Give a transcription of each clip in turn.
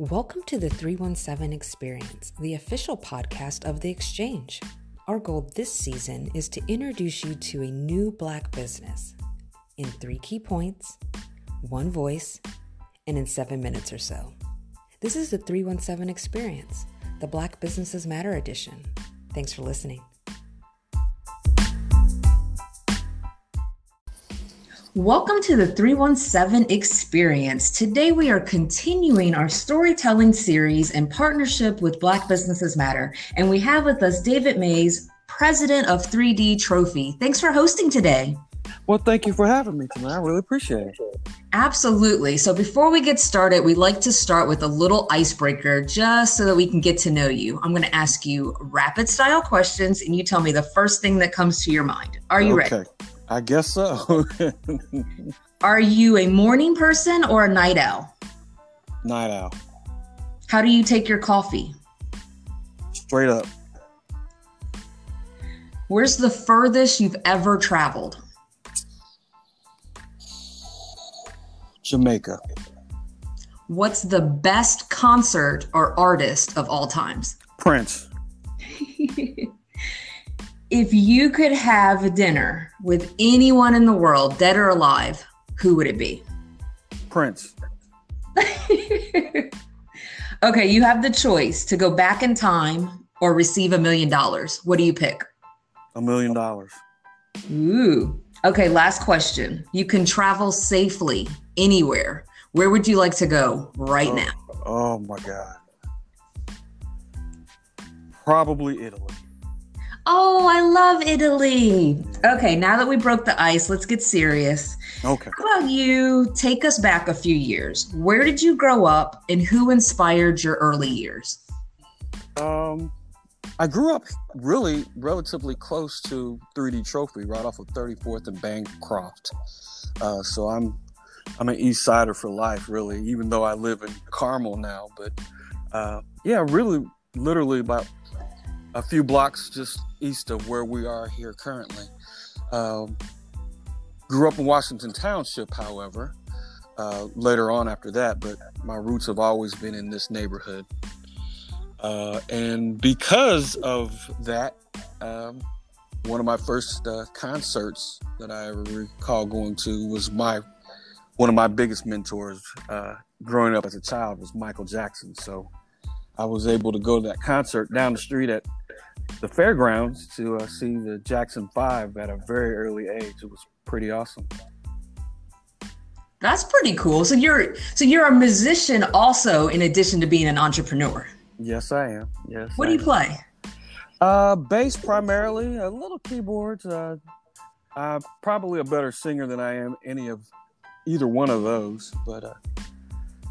Welcome to the 317 Experience, the official podcast of The Exchange. Our goal this season is to introduce you to a new Black business in three key points, one voice, and in seven minutes or so. This is the 317 Experience, the Black Businesses Matter edition. Thanks for listening. Welcome to the 317 Experience. Today we are continuing our storytelling series in partnership with Black Businesses Matter. And we have with us David Mayes, president of 3D Trophy. Thanks for hosting today. Well, thank you for having me tonight. I really appreciate it. Absolutely. So, before we get started, we like to start with a little icebreaker just so that we can get to know you. I'm going to ask you rapid style questions, and you tell me the first thing that comes to your mind. Are you okay. ready? I guess so. Are you a morning person or a night owl? Night owl. How do you take your coffee? Straight up. Where's the furthest you've ever traveled? Jamaica. What's the best concert or artist of all times? Prince. If you could have a dinner with anyone in the world, dead or alive, who would it be? Prince. okay, you have the choice to go back in time or receive a million dollars. What do you pick? A million dollars. Ooh. Okay, last question. You can travel safely anywhere. Where would you like to go right oh, now? Oh my God. Probably Italy. Oh, I love Italy. Okay, now that we broke the ice, let's get serious. Okay. How about you take us back a few years? Where did you grow up and who inspired your early years? Um, I grew up really relatively close to 3D Trophy, right off of 34th and Bancroft. Uh, so I'm I'm an East Sider for life, really, even though I live in Carmel now. But uh, yeah, really, literally about a few blocks just east of where we are here currently. Um, grew up in Washington Township, however, uh, later on after that, but my roots have always been in this neighborhood. Uh, and because of that, um, one of my first uh, concerts that I recall going to was my one of my biggest mentors uh, growing up as a child was Michael Jackson. So I was able to go to that concert down the street at the fairgrounds to uh, see the Jackson Five at a very early age. It was pretty awesome. That's pretty cool. So you're so you're a musician also, in addition to being an entrepreneur. Yes, I am. Yes. What I do you am. play? Uh, bass primarily, a little keyboards. Uh, I'm probably a better singer than I am any of either one of those, but uh,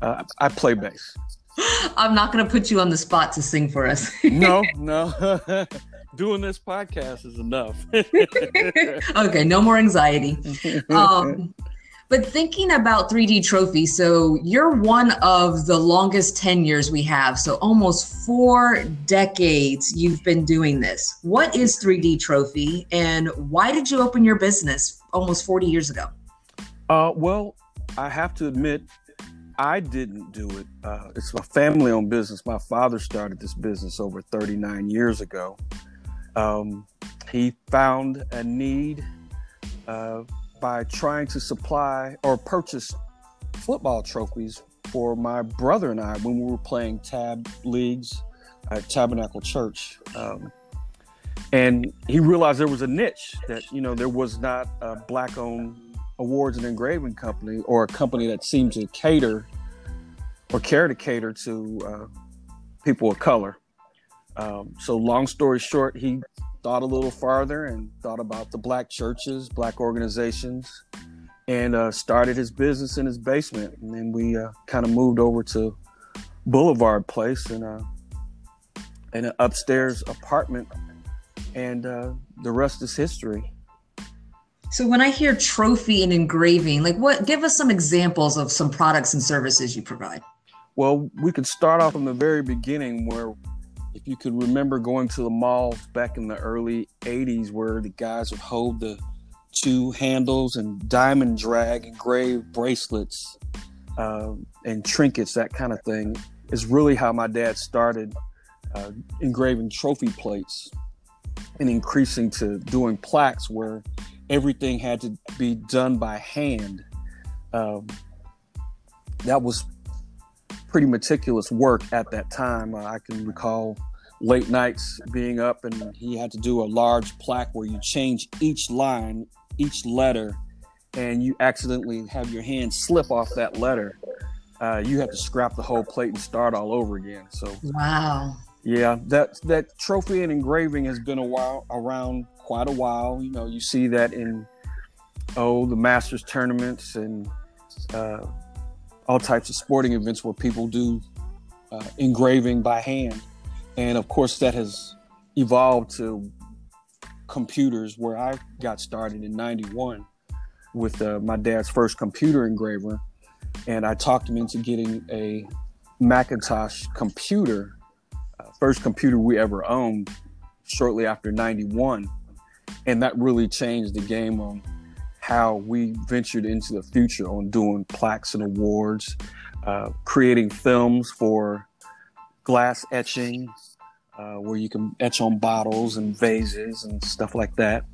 uh I play bass. I'm not going to put you on the spot to sing for us. no, no. Doing this podcast is enough. okay, no more anxiety. Um, but thinking about 3D Trophy, so you're one of the longest tenures we have. So almost four decades you've been doing this. What is 3D Trophy and why did you open your business almost 40 years ago? Uh, well, I have to admit, I didn't do it. Uh, it's a family owned business. My father started this business over 39 years ago. Um, he found a need uh, by trying to supply or purchase football trophies for my brother and I when we were playing tab leagues at Tabernacle Church. Um, and he realized there was a niche that, you know, there was not a black owned awards and engraving company or a company that seemed to cater or care to cater to uh, people of color. Um, so, long story short, he thought a little farther and thought about the black churches, black organizations, and uh, started his business in his basement. And then we uh, kind of moved over to Boulevard Place and uh, in an upstairs apartment, and uh, the rest is history. So when I hear trophy and engraving, like what give us some examples of some products and services you provide. Well, we could start off from the very beginning where if you could remember going to the malls back in the early 80s where the guys would hold the two handles and diamond drag engraved bracelets uh, and trinkets, that kind of thing. is really how my dad started uh, engraving trophy plates and increasing to doing plaques where everything had to be done by hand. Um, that was pretty meticulous work at that time. Uh, I can recall late nights being up and he had to do a large plaque where you change each line, each letter, and you accidentally have your hand slip off that letter. Uh, you have to scrap the whole plate and start all over again. So wow, yeah, that that trophy and engraving has been a while around quite a while. You know, you see that in oh the Masters tournaments and uh, all types of sporting events where people do uh, engraving by hand, and of course that has evolved to computers where I got started in '91 with uh, my dad's first computer engraver, and I talked him into getting a Macintosh computer first computer we ever owned shortly after 91 and that really changed the game on how we ventured into the future on doing plaques and awards uh, creating films for glass etching uh, where you can etch on bottles and vases and stuff like that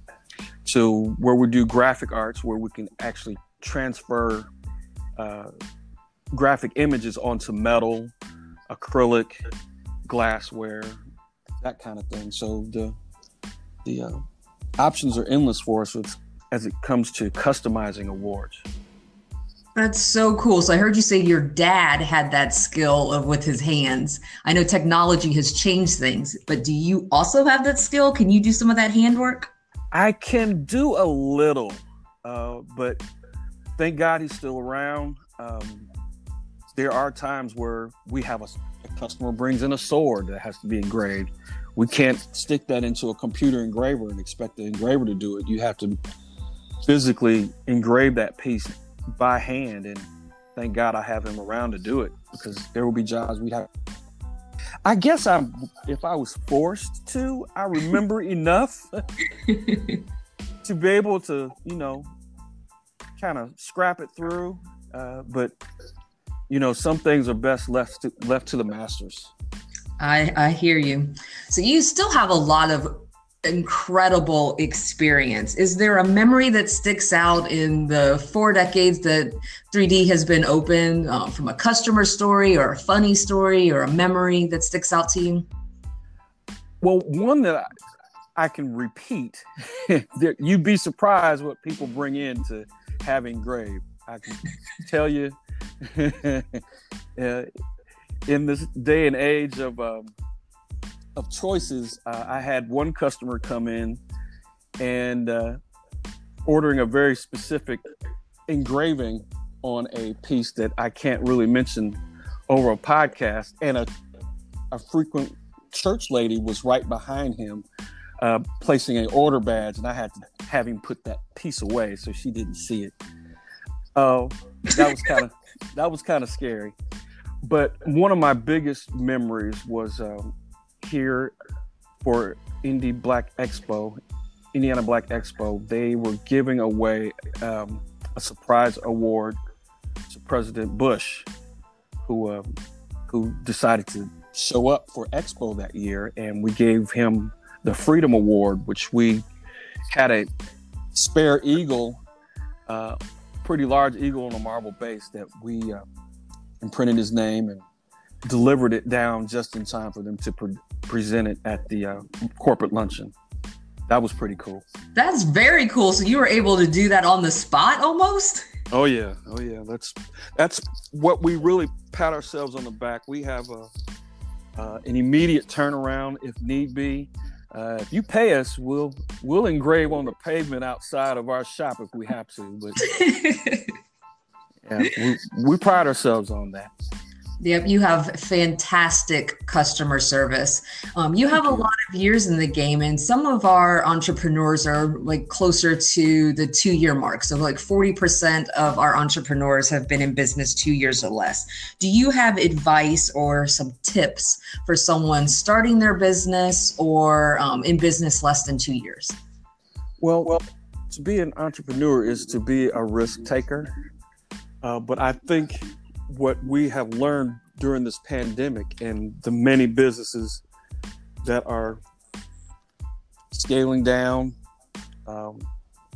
to where we do graphic arts where we can actually transfer uh, graphic images onto metal acrylic glassware, that kind of thing. So the the uh, options are endless for us with, as it comes to customizing awards. That's so cool. So I heard you say your dad had that skill of with his hands. I know technology has changed things, but do you also have that skill? Can you do some of that handwork? I can do a little, uh, but thank God he's still around. Um, there are times where we have a, a customer brings in a sword that has to be engraved. We can't stick that into a computer engraver and expect the engraver to do it. You have to physically engrave that piece by hand. And thank God I have him around to do it because there will be jobs we'd have. I guess I'm, if I was forced to, I remember enough to be able to, you know, kind of scrap it through. Uh, but you know, some things are best left to, left to the masters. I I hear you. So you still have a lot of incredible experience. Is there a memory that sticks out in the four decades that 3D has been open uh, from a customer story or a funny story or a memory that sticks out to you? Well, one that I, I can repeat, you'd be surprised what people bring in to have engraved. I can tell you uh, in this day and age of um, of choices, uh, I had one customer come in and uh, ordering a very specific engraving on a piece that I can't really mention over a podcast, and a a frequent church lady was right behind him. Uh, placing an order badge, and I had to have him put that piece away so she didn't see it. Oh, that was kind of that was kind of scary. But one of my biggest memories was um, here for Indy Black Expo, Indiana Black Expo. They were giving away um, a surprise award to President Bush, who uh, who decided to show up for Expo that year, and we gave him the Freedom Award, which we had a spare eagle uh, pretty large eagle on a marble base that we uh, imprinted his name and delivered it down just in time for them to pre- present it at the uh, corporate luncheon. That was pretty cool. That's very cool. So you were able to do that on the spot almost? Oh yeah, oh yeah. That's that's what we really pat ourselves on the back. We have a uh, an immediate turnaround if need be. Uh, if you pay us, we'll we'll engrave on the pavement outside of our shop if we have to. But yeah, we, we pride ourselves on that. Yep, you have fantastic customer service. Um, you have a lot of years in the game, and some of our entrepreneurs are like closer to the two year mark. So, like 40% of our entrepreneurs have been in business two years or less. Do you have advice or some tips for someone starting their business or um, in business less than two years? Well, well, to be an entrepreneur is to be a risk taker. Uh, but I think what we have learned during this pandemic and the many businesses that are scaling down um,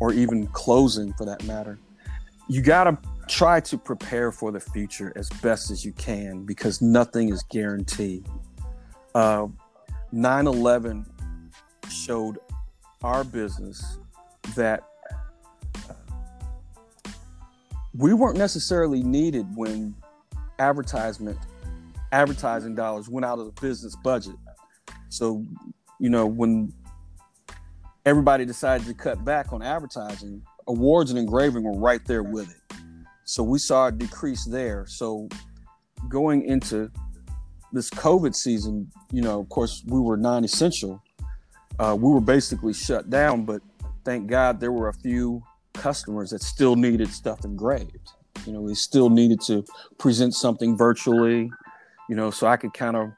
or even closing for that matter, you got to try to prepare for the future as best as you can because nothing is guaranteed. Uh, 9 uh, 11 showed our business that we weren't necessarily needed when advertisement advertising dollars went out of the business budget. So, you know, when everybody decided to cut back on advertising, awards and engraving were right there with it. So we saw a decrease there. So going into this COVID season, you know, of course, we were non essential. Uh, we were basically shut down, but thank God there were a few customers that still needed stuff engraved. You know, we still needed to present something virtually, you know, so I could kind of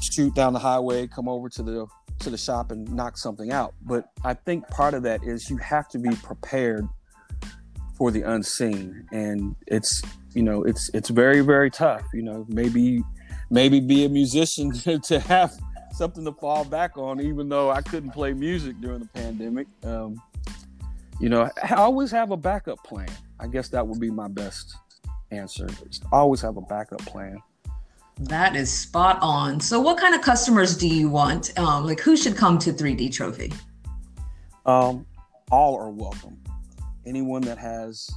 shoot down the highway, come over to the to the shop and knock something out. But I think part of that is you have to be prepared for the unseen. And it's you know, it's it's very, very tough. You know, maybe maybe be a musician to have something to fall back on, even though I couldn't play music during the pandemic. Um, you know, I always have a backup plan. I guess that would be my best answer. Always have a backup plan. That is spot on. So, what kind of customers do you want? Um, like, who should come to 3D Trophy? Um, all are welcome. Anyone that has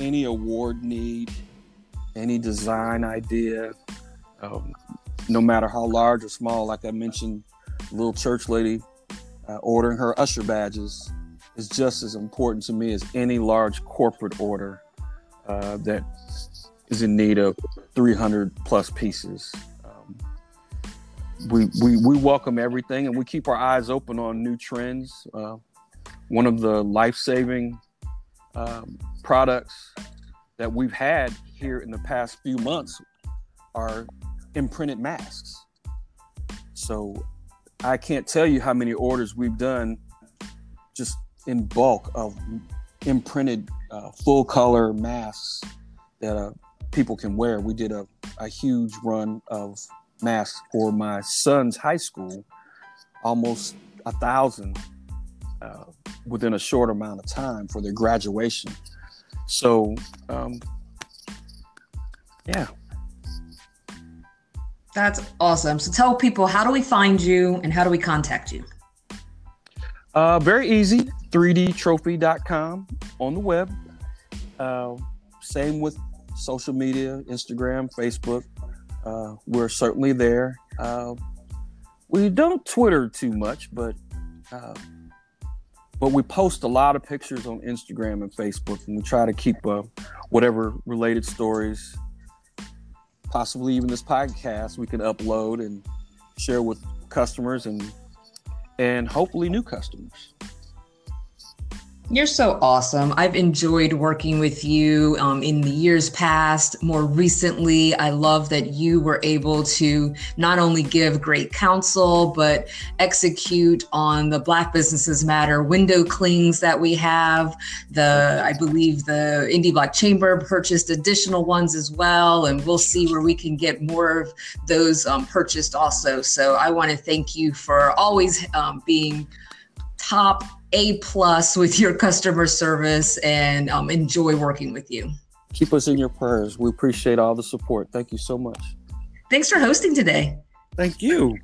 any award need, any design idea, um, no matter how large or small, like I mentioned, little church lady uh, ordering her usher badges is just as important to me as any large corporate order uh, that is in need of 300 plus pieces. Um, we, we, we welcome everything and we keep our eyes open on new trends. Uh, one of the life saving um, products that we've had here in the past few months are imprinted masks. So I can't tell you how many orders we've done just in bulk of imprinted uh, full color masks that uh, people can wear. We did a, a huge run of masks for my son's high school, almost a thousand uh, within a short amount of time for their graduation. So, um, yeah. That's awesome. So tell people how do we find you and how do we contact you? Uh, very easy. 3dtrophy.com on the web. Uh, same with social media, Instagram, Facebook. Uh, we're certainly there. Uh, we don't Twitter too much, but uh, but we post a lot of pictures on Instagram and Facebook, and we try to keep uh, whatever related stories, possibly even this podcast, we can upload and share with customers and and hopefully new customers. You're so awesome. I've enjoyed working with you um, in the years past. More recently, I love that you were able to not only give great counsel, but execute on the Black Businesses Matter window clings that we have. The I believe the Indy Black Chamber purchased additional ones as well, and we'll see where we can get more of those um, purchased also. So I want to thank you for always um, being top a plus with your customer service and um, enjoy working with you. Keep us in your prayers. We appreciate all the support. Thank you so much. Thanks for hosting today. Thank you.